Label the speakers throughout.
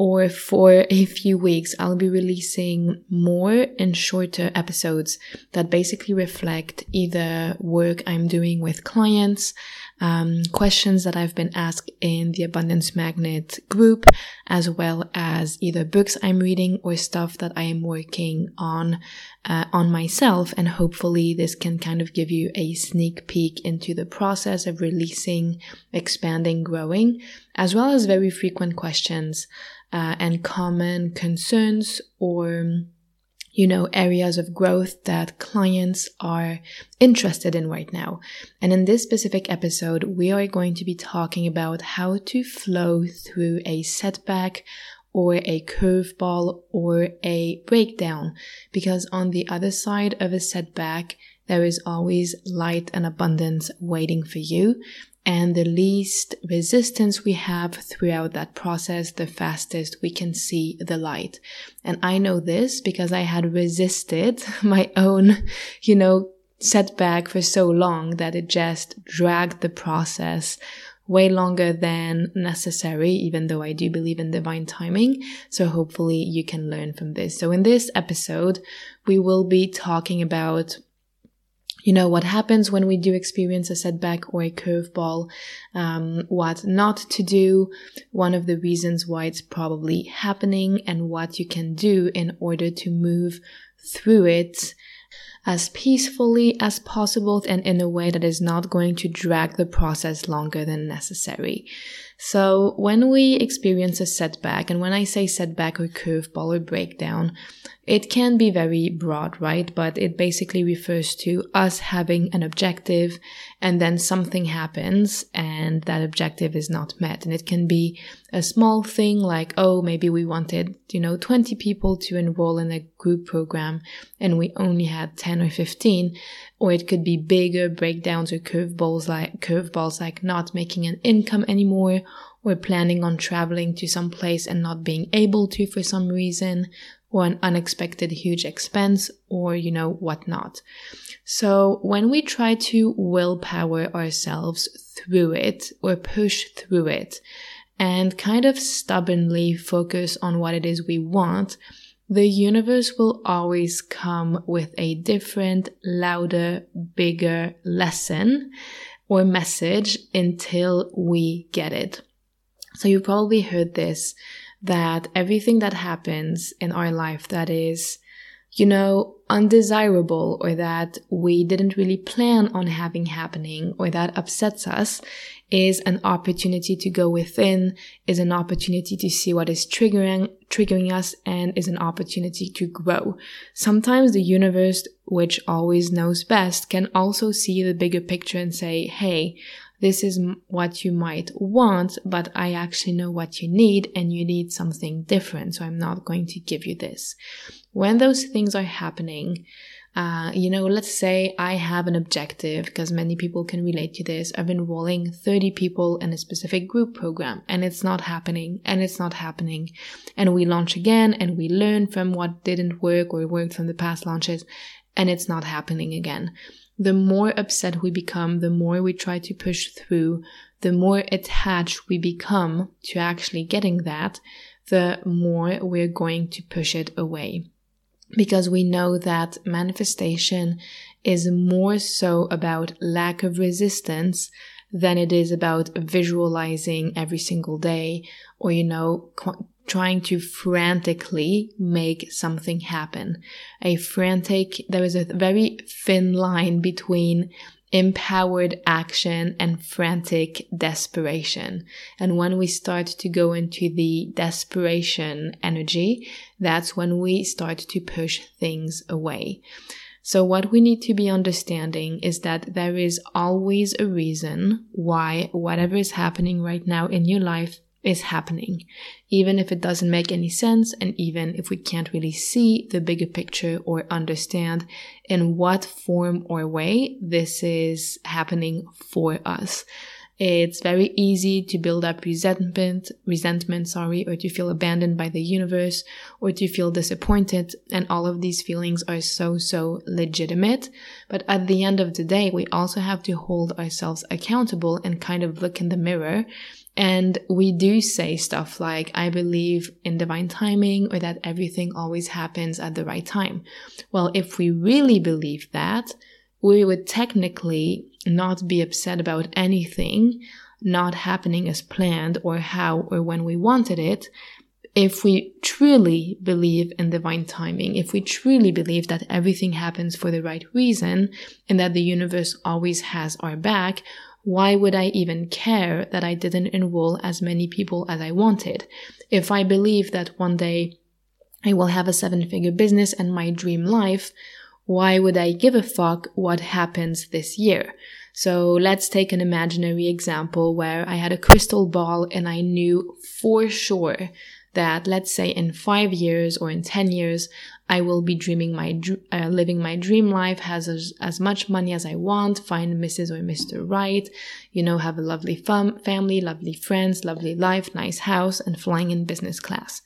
Speaker 1: or for a few weeks, I'll be releasing more and shorter episodes that basically reflect either work I'm doing with clients, um, questions that I've been asked in the Abundance Magnet group, as well as either books I'm reading or stuff that I am working on uh, on myself. And hopefully, this can kind of give you a sneak peek into the process of releasing, expanding, growing, as well as very frequent questions uh, and common concerns or you know, areas of growth that clients are interested in right now. And in this specific episode, we are going to be talking about how to flow through a setback or a curveball or a breakdown. Because on the other side of a setback, there is always light and abundance waiting for you and the least resistance we have throughout that process, the fastest we can see the light. And I know this because I had resisted my own, you know, setback for so long that it just dragged the process way longer than necessary, even though I do believe in divine timing. So hopefully you can learn from this. So in this episode, we will be talking about you know what happens when we do experience a setback or a curveball, um, what not to do, one of the reasons why it's probably happening, and what you can do in order to move through it as peacefully as possible and in a way that is not going to drag the process longer than necessary. So when we experience a setback, and when I say setback or curveball or breakdown, it can be very broad, right? But it basically refers to us having an objective and then something happens and that objective is not met. And it can be a small thing like, oh, maybe we wanted, you know, 20 people to enroll in a group program and we only had 10 or 15. Or it could be bigger breakdowns or curveballs like, curveballs like not making an income anymore or planning on traveling to some place and not being able to for some reason or an unexpected huge expense or, you know, whatnot. So when we try to willpower ourselves through it or push through it and kind of stubbornly focus on what it is we want, the universe will always come with a different, louder, bigger lesson or message until we get it. So you probably heard this that everything that happens in our life that is, you know, undesirable or that we didn't really plan on having happening or that upsets us is an opportunity to go within, is an opportunity to see what is triggering, triggering us and is an opportunity to grow. Sometimes the universe, which always knows best, can also see the bigger picture and say, Hey, this is what you might want, but I actually know what you need and you need something different. So I'm not going to give you this. When those things are happening, uh, you know, let's say I have an objective because many people can relate to this of enrolling 30 people in a specific group program and it's not happening and it's not happening. And we launch again and we learn from what didn't work or worked from the past launches and it's not happening again the more upset we become, the more we try to push through, the more attached we become to actually getting that, the more we're going to push it away. Because we know that manifestation is more so about lack of resistance than it is about visualizing every single day or, you know, trying to frantically make something happen. A frantic, there is a very thin line between empowered action and frantic desperation. And when we start to go into the desperation energy, that's when we start to push things away. So what we need to be understanding is that there is always a reason why whatever is happening right now in your life is happening, even if it doesn't make any sense and even if we can't really see the bigger picture or understand in what form or way this is happening for us. It's very easy to build up resentment, resentment, sorry, or to feel abandoned by the universe or to feel disappointed. And all of these feelings are so, so legitimate. But at the end of the day, we also have to hold ourselves accountable and kind of look in the mirror and we do say stuff like, I believe in divine timing or that everything always happens at the right time. Well, if we really believe that, we would technically not be upset about anything not happening as planned or how or when we wanted it. If we truly believe in divine timing, if we truly believe that everything happens for the right reason and that the universe always has our back, why would I even care that I didn't enroll as many people as I wanted? If I believe that one day I will have a seven figure business and my dream life, why would I give a fuck what happens this year? So let's take an imaginary example where I had a crystal ball and I knew for sure that let's say in five years or in 10 years, I will be dreaming my, uh, living my dream life, has as, as much money as I want, find Mrs. or Mr. Right, you know, have a lovely fam- family, lovely friends, lovely life, nice house, and flying in business class.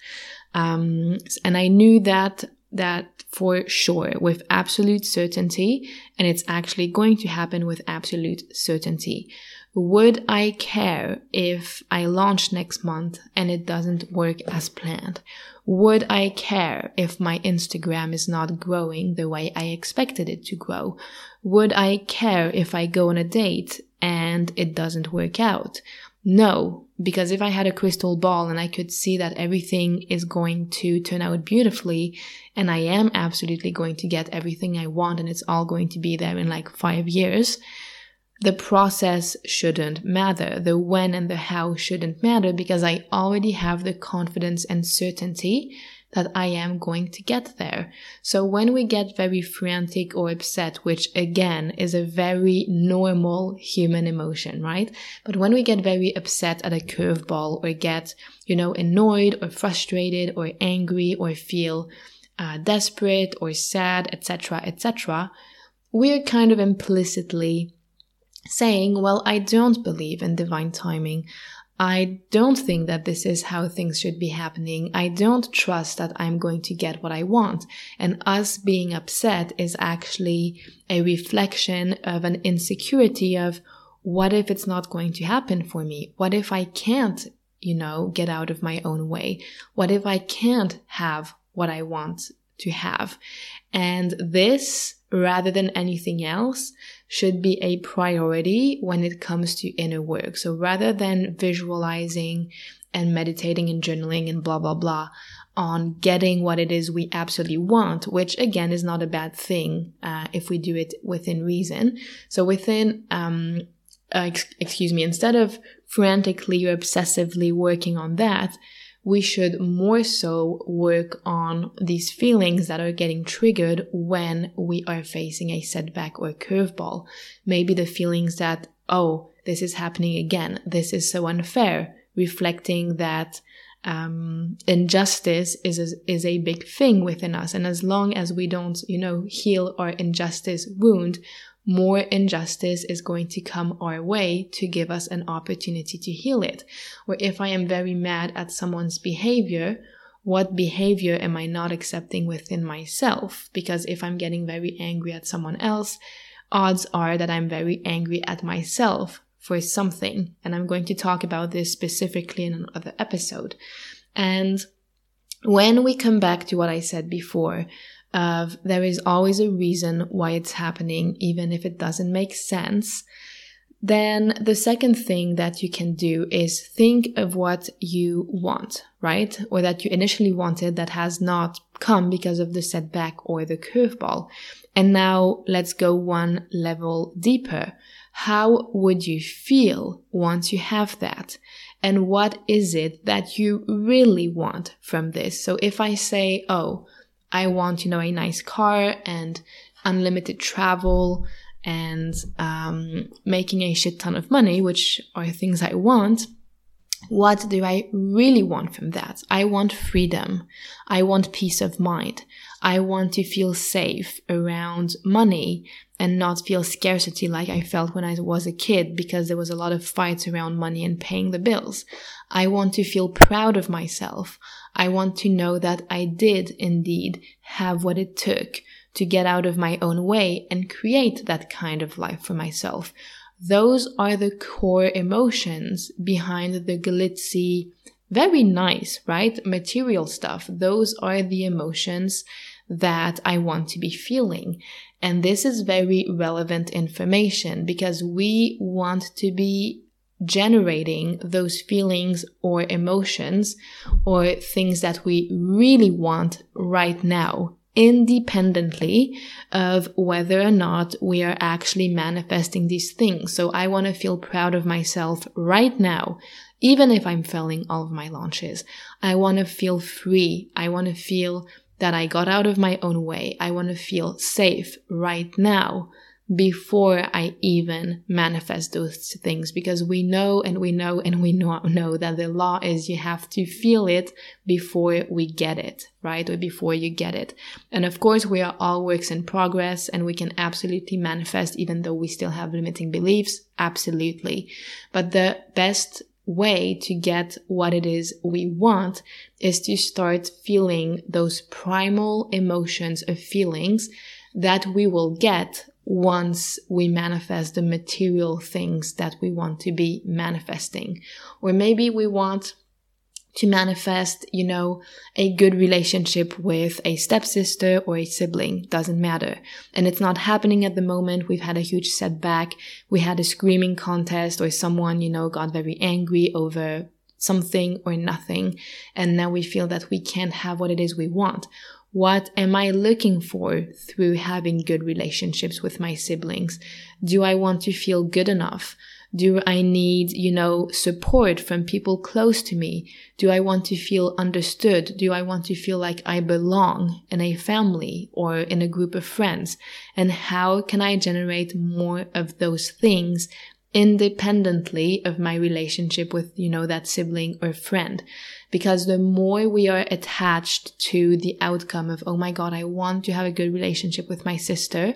Speaker 1: Um, and I knew that that for sure with absolute certainty, and it's actually going to happen with absolute certainty. Would I care if I launch next month and it doesn't work as planned? Would I care if my Instagram is not growing the way I expected it to grow? Would I care if I go on a date and it doesn't work out? No, because if I had a crystal ball and I could see that everything is going to turn out beautifully and I am absolutely going to get everything I want and it's all going to be there in like five years, the process shouldn't matter. The when and the how shouldn't matter because I already have the confidence and certainty that I am going to get there. So when we get very frantic or upset, which again is a very normal human emotion, right? But when we get very upset at a curveball or get, you know, annoyed or frustrated or angry or feel uh, desperate or sad, etc., etc., we're kind of implicitly saying, well, I don't believe in divine timing. I don't think that this is how things should be happening. I don't trust that I'm going to get what I want. And us being upset is actually a reflection of an insecurity of what if it's not going to happen for me? What if I can't, you know, get out of my own way? What if I can't have what I want to have? And this, rather than anything else, should be a priority when it comes to inner work. So rather than visualizing and meditating and journaling and blah, blah, blah on getting what it is we absolutely want, which again is not a bad thing uh, if we do it within reason. So within, um, uh, ex- excuse me, instead of frantically or obsessively working on that, we should more so work on these feelings that are getting triggered when we are facing a setback or curveball. Maybe the feelings that, oh, this is happening again. This is so unfair, reflecting that um, injustice is a, is a big thing within us. And as long as we don't, you know, heal our injustice wound, more injustice is going to come our way to give us an opportunity to heal it. Or if I am very mad at someone's behavior, what behavior am I not accepting within myself? Because if I'm getting very angry at someone else, odds are that I'm very angry at myself for something. And I'm going to talk about this specifically in another episode. And when we come back to what I said before, of there is always a reason why it's happening, even if it doesn't make sense. Then the second thing that you can do is think of what you want, right? Or that you initially wanted that has not come because of the setback or the curveball. And now let's go one level deeper. How would you feel once you have that? And what is it that you really want from this? So if I say, oh, I want, you know, a nice car and unlimited travel and um, making a shit ton of money, which are things I want. What do I really want from that? I want freedom. I want peace of mind. I want to feel safe around money and not feel scarcity like I felt when I was a kid because there was a lot of fights around money and paying the bills. I want to feel proud of myself. I want to know that I did indeed have what it took to get out of my own way and create that kind of life for myself. Those are the core emotions behind the glitzy, very nice, right? Material stuff. Those are the emotions that I want to be feeling. And this is very relevant information because we want to be generating those feelings or emotions or things that we really want right now independently of whether or not we are actually manifesting these things. So I want to feel proud of myself right now, even if I'm failing all of my launches. I want to feel free. I want to feel that I got out of my own way. I want to feel safe right now before I even manifest those things because we know and we know and we know, know that the law is you have to feel it before we get it, right? Or before you get it. And of course, we are all works in progress and we can absolutely manifest even though we still have limiting beliefs. Absolutely. But the best way to get what it is we want is to start feeling those primal emotions of feelings that we will get once we manifest the material things that we want to be manifesting. Or maybe we want to manifest, you know, a good relationship with a stepsister or a sibling. Doesn't matter. And it's not happening at the moment. We've had a huge setback. We had a screaming contest or someone, you know, got very angry over something or nothing. And now we feel that we can't have what it is we want. What am I looking for through having good relationships with my siblings? Do I want to feel good enough? Do I need, you know, support from people close to me? Do I want to feel understood? Do I want to feel like I belong in a family or in a group of friends? And how can I generate more of those things independently of my relationship with, you know, that sibling or friend? Because the more we are attached to the outcome of, oh my God, I want to have a good relationship with my sister,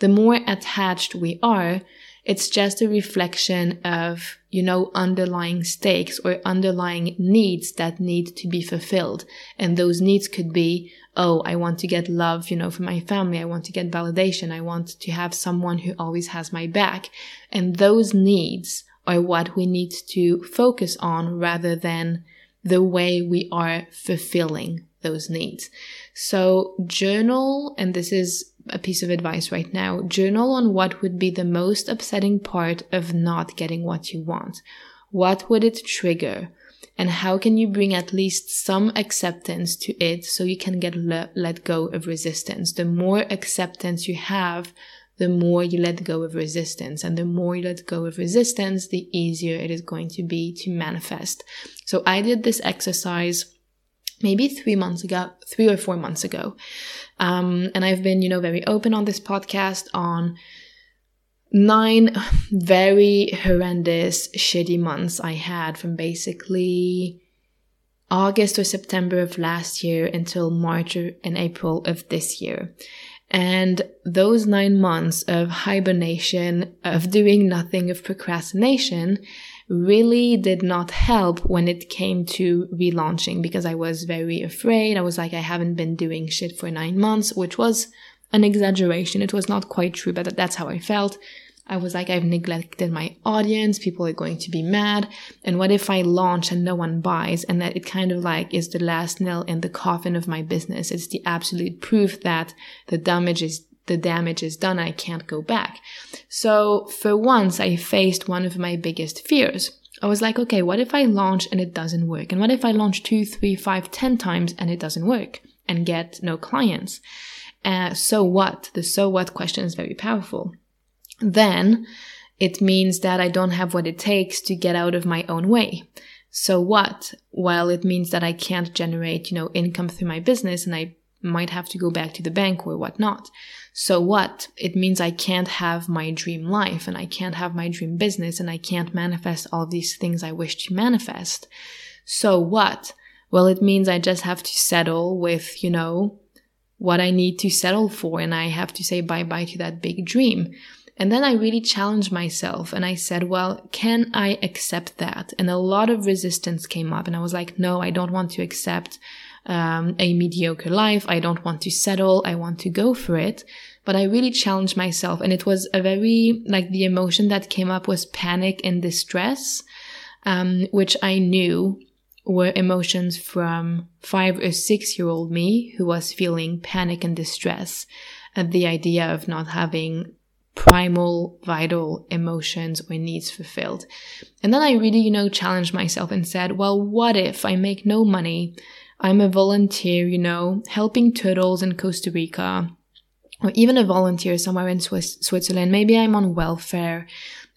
Speaker 1: the more attached we are, it's just a reflection of, you know, underlying stakes or underlying needs that need to be fulfilled. And those needs could be, oh, I want to get love, you know, from my family. I want to get validation. I want to have someone who always has my back. And those needs are what we need to focus on rather than the way we are fulfilling those needs. So journal, and this is a piece of advice right now. Journal on what would be the most upsetting part of not getting what you want. What would it trigger? And how can you bring at least some acceptance to it so you can get le- let go of resistance? The more acceptance you have, the more you let go of resistance. And the more you let go of resistance, the easier it is going to be to manifest. So I did this exercise maybe three months ago, three or four months ago. Um, and I've been, you know, very open on this podcast on nine very horrendous, shitty months I had from basically August or September of last year until March and April of this year. And those nine months of hibernation, of doing nothing, of procrastination, really did not help when it came to relaunching because I was very afraid. I was like, I haven't been doing shit for nine months, which was an exaggeration. It was not quite true, but that's how I felt. I was like, I've neglected my audience. People are going to be mad. And what if I launch and no one buys? And that it kind of like is the last nail in the coffin of my business. It's the absolute proof that the damage is the damage is done. I can't go back. So for once, I faced one of my biggest fears. I was like, okay, what if I launch and it doesn't work? And what if I launch two, three, five, ten times and it doesn't work and get no clients? Uh, so what? The so what question is very powerful. Then it means that I don't have what it takes to get out of my own way. So what? Well, it means that I can't generate, you know, income through my business and I might have to go back to the bank or whatnot. So what? It means I can't have my dream life and I can't have my dream business and I can't manifest all of these things I wish to manifest. So what? Well, it means I just have to settle with, you know, what I need to settle for and I have to say bye bye to that big dream. And then I really challenged myself and I said, well, can I accept that? And a lot of resistance came up and I was like, no, I don't want to accept um, a mediocre life. I don't want to settle. I want to go for it. But I really challenged myself and it was a very, like the emotion that came up was panic and distress, um, which I knew were emotions from five or six year old me who was feeling panic and distress at the idea of not having primal vital emotions or needs fulfilled. And then I really, you know, challenged myself and said, well, what if I make no money? I'm a volunteer, you know, helping turtles in Costa Rica, or even a volunteer somewhere in Swiss- Switzerland. Maybe I'm on welfare.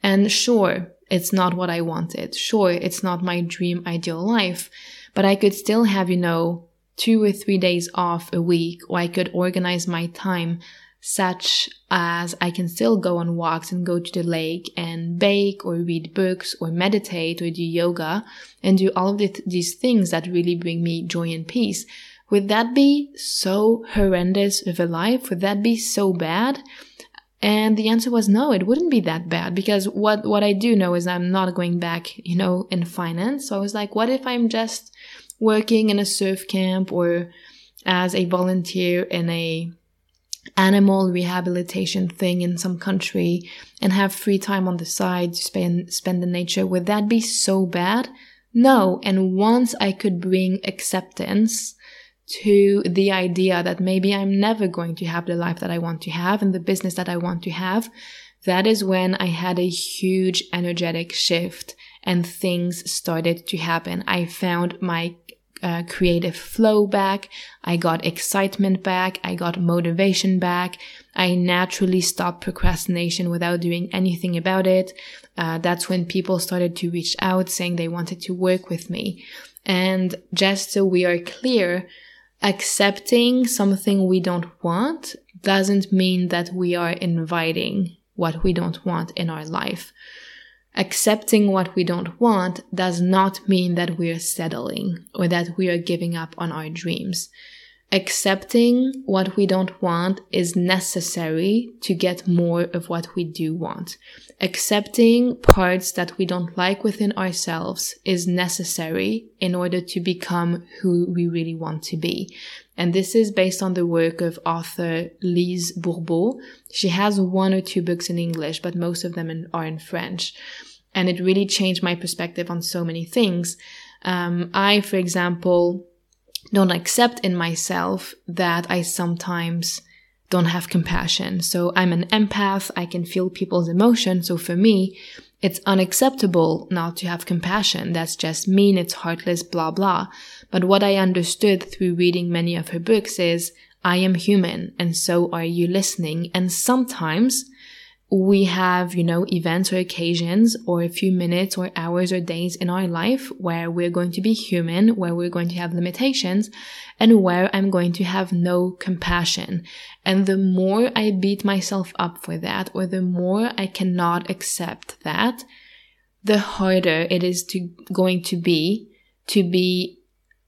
Speaker 1: And sure, it's not what I wanted. Sure, it's not my dream ideal life, but I could still have, you know, two or three days off a week, or I could organize my time such as I can still go on walks and go to the lake and bake or read books or meditate or do yoga and do all of these things that really bring me joy and peace. Would that be so horrendous of a life? Would that be so bad? And the answer was no, it wouldn't be that bad because what, what I do know is I'm not going back, you know, in finance. So I was like, what if I'm just working in a surf camp or as a volunteer in a animal rehabilitation thing in some country and have free time on the side to spend, spend in nature, would that be so bad? No. And once I could bring acceptance to the idea that maybe I'm never going to have the life that I want to have and the business that I want to have, that is when I had a huge energetic shift and things started to happen. I found my uh, creative flow back. I got excitement back. I got motivation back. I naturally stopped procrastination without doing anything about it. Uh, that's when people started to reach out saying they wanted to work with me. And just so we are clear, accepting something we don't want doesn't mean that we are inviting what we don't want in our life. Accepting what we don't want does not mean that we are settling or that we are giving up on our dreams. Accepting what we don't want is necessary to get more of what we do want. Accepting parts that we don't like within ourselves is necessary in order to become who we really want to be. And this is based on the work of author Lise Bourbeau. She has one or two books in English, but most of them are in French. And it really changed my perspective on so many things. Um, I, for example, don't accept in myself that I sometimes don't have compassion. So I'm an empath. I can feel people's emotions. So for me, it's unacceptable not to have compassion. That's just mean. It's heartless, blah, blah. But what I understood through reading many of her books is I am human and so are you listening. And sometimes we have, you know, events or occasions or a few minutes or hours or days in our life where we're going to be human, where we're going to have limitations and where I'm going to have no compassion. And the more I beat myself up for that or the more I cannot accept that, the harder it is to going to be to be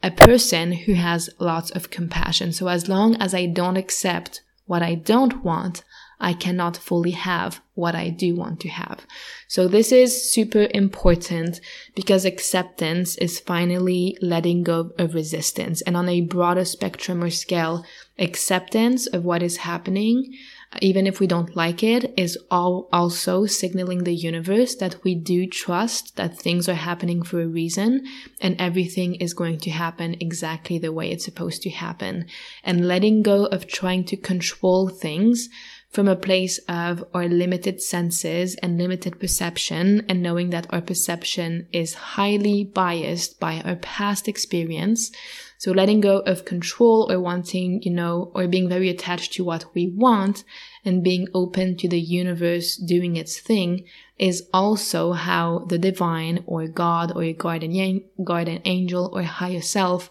Speaker 1: a person who has lots of compassion. So as long as I don't accept what I don't want, I cannot fully have what I do want to have. So this is super important because acceptance is finally letting go of resistance. And on a broader spectrum or scale, acceptance of what is happening, even if we don't like it, is all also signaling the universe that we do trust that things are happening for a reason and everything is going to happen exactly the way it's supposed to happen. And letting go of trying to control things from a place of our limited senses and limited perception and knowing that our perception is highly biased by our past experience. So letting go of control or wanting, you know, or being very attached to what we want and being open to the universe doing its thing is also how the divine or God or your guardian, guardian angel or higher self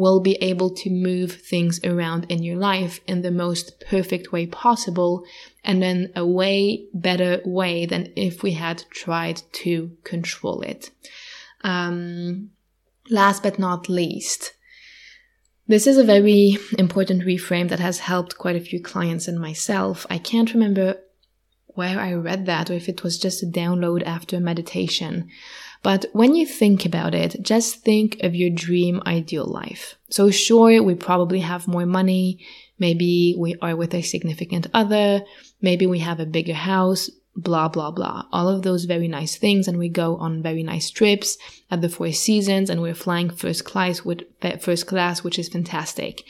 Speaker 1: will be able to move things around in your life in the most perfect way possible and in a way better way than if we had tried to control it. Um, last but not least, this is a very important reframe that has helped quite a few clients and myself. I can't remember where I read that or if it was just a download after a meditation. But when you think about it, just think of your dream ideal life. So sure, we probably have more money. Maybe we are with a significant other. Maybe we have a bigger house, blah, blah, blah. All of those very nice things. And we go on very nice trips at the Four Seasons and we're flying first class with first class, which is fantastic.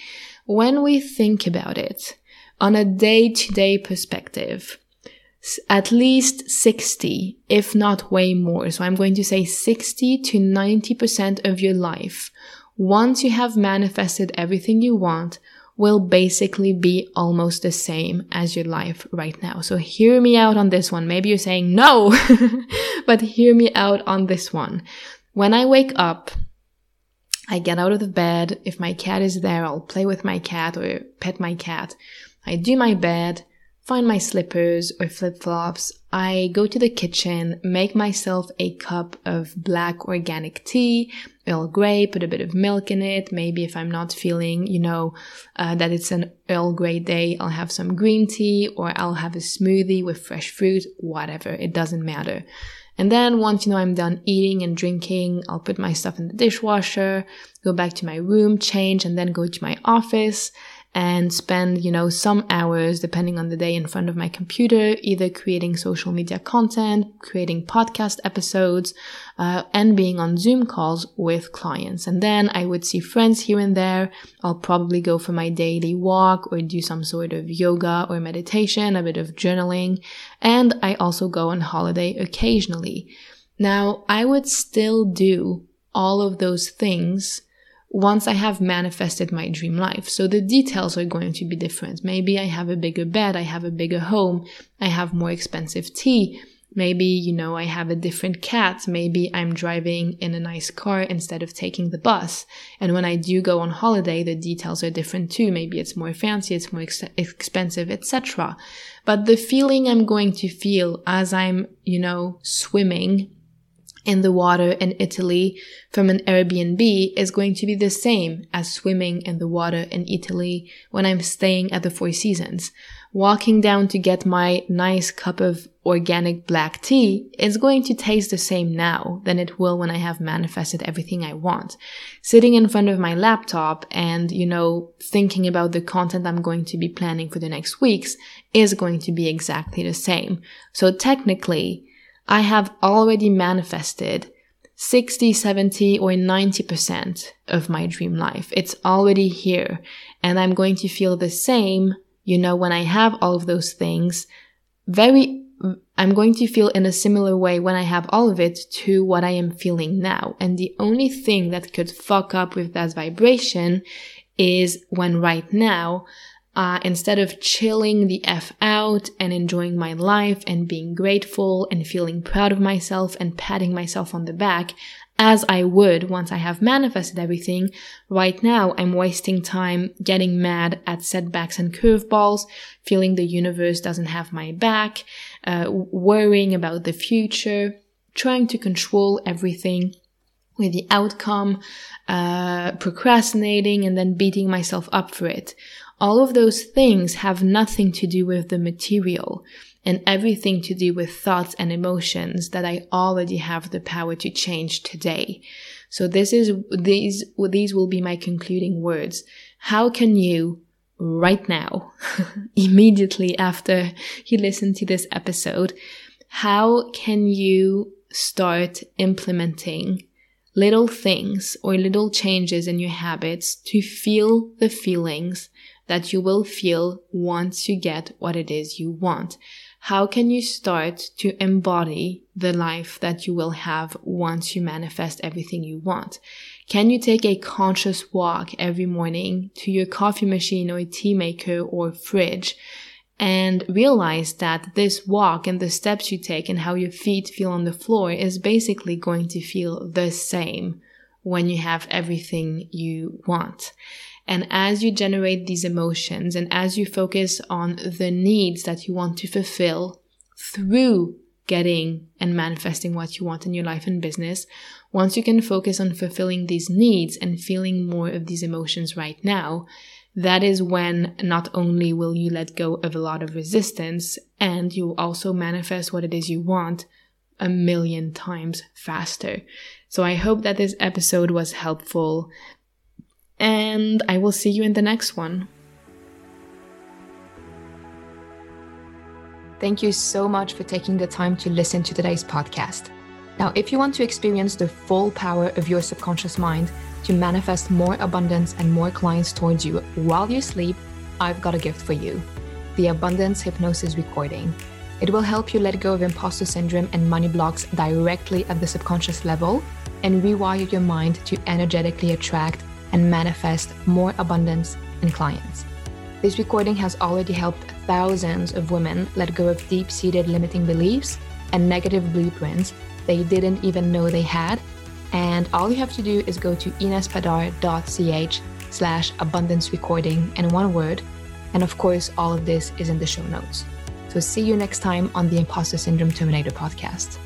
Speaker 1: When we think about it on a day to day perspective, at least 60, if not way more. So I'm going to say 60 to 90% of your life, once you have manifested everything you want, will basically be almost the same as your life right now. So hear me out on this one. Maybe you're saying no, but hear me out on this one. When I wake up, I get out of the bed. If my cat is there, I'll play with my cat or pet my cat. I do my bed find my slippers or flip flops. I go to the kitchen, make myself a cup of black organic tea, Earl Grey, put a bit of milk in it. Maybe if I'm not feeling, you know, uh, that it's an Earl Grey day, I'll have some green tea or I'll have a smoothie with fresh fruit, whatever. It doesn't matter. And then once, you know, I'm done eating and drinking, I'll put my stuff in the dishwasher, go back to my room, change, and then go to my office and spend, you know, some hours, depending on the day, in front of my computer, either creating social media content, creating podcast episodes, uh, and being on Zoom calls with clients. And then I would see friends here and there. I'll probably go for my daily walk or do some sort of yoga or meditation, a bit of journaling. And I also go on holiday occasionally. Now, I would still do all of those things once I have manifested my dream life. So the details are going to be different. Maybe I have a bigger bed, I have a bigger home, I have more expensive tea. Maybe, you know, I have a different cat. Maybe I'm driving in a nice car instead of taking the bus. And when I do go on holiday, the details are different too. Maybe it's more fancy, it's more ex- expensive, etc. But the feeling I'm going to feel as I'm, you know, swimming in the water in Italy from an Airbnb is going to be the same as swimming in the water in Italy when I'm staying at the Four Seasons. Walking down to get my nice cup of organic black tea is going to taste the same now than it will when I have manifested everything I want. Sitting in front of my laptop and, you know, thinking about the content I'm going to be planning for the next weeks is going to be exactly the same. So technically, I have already manifested 60, 70, or 90% of my dream life. It's already here. And I'm going to feel the same, you know, when I have all of those things. Very, I'm going to feel in a similar way when I have all of it to what I am feeling now. And the only thing that could fuck up with that vibration is when right now uh, instead of chilling the F out and enjoying my life and being grateful and feeling proud of myself and patting myself on the back, as I would once I have manifested everything, right now I'm wasting time getting mad at setbacks and curveballs, feeling the universe doesn't have my back, uh, worrying about the future, trying to control everything with the outcome, uh, procrastinating and then beating myself up for it. All of those things have nothing to do with the material and everything to do with thoughts and emotions that I already have the power to change today. So this is, these, these will be my concluding words. How can you right now, immediately after you listen to this episode, how can you start implementing little things or little changes in your habits to feel the feelings that you will feel once you get what it is you want. How can you start to embody the life that you will have once you manifest everything you want? Can you take a conscious walk every morning to your coffee machine or tea maker or fridge and realize that this walk and the steps you take and how your feet feel on the floor is basically going to feel the same when you have everything you want. And as you generate these emotions and as you focus on the needs that you want to fulfill through getting and manifesting what you want in your life and business, once you can focus on fulfilling these needs and feeling more of these emotions right now, that is when not only will you let go of a lot of resistance and you will also manifest what it is you want a million times faster. So I hope that this episode was helpful and I will see you in the next one.
Speaker 2: Thank you so much for taking the time to listen to today's podcast. Now, if you want to experience the full power of your subconscious mind to manifest more abundance and more clients towards you while you sleep, I've got a gift for you the Abundance Hypnosis Recording. It will help you let go of imposter syndrome and money blocks directly at the subconscious level and rewire your mind to energetically attract and manifest more abundance in clients. This recording has already helped thousands of women let go of deep seated limiting beliefs and negative blueprints they didn't even know they had. And all you have to do is go to inespadar.ch slash abundance recording in one word. And of course, all of this is in the show notes. So see you next time on the Imposter Syndrome Terminator podcast.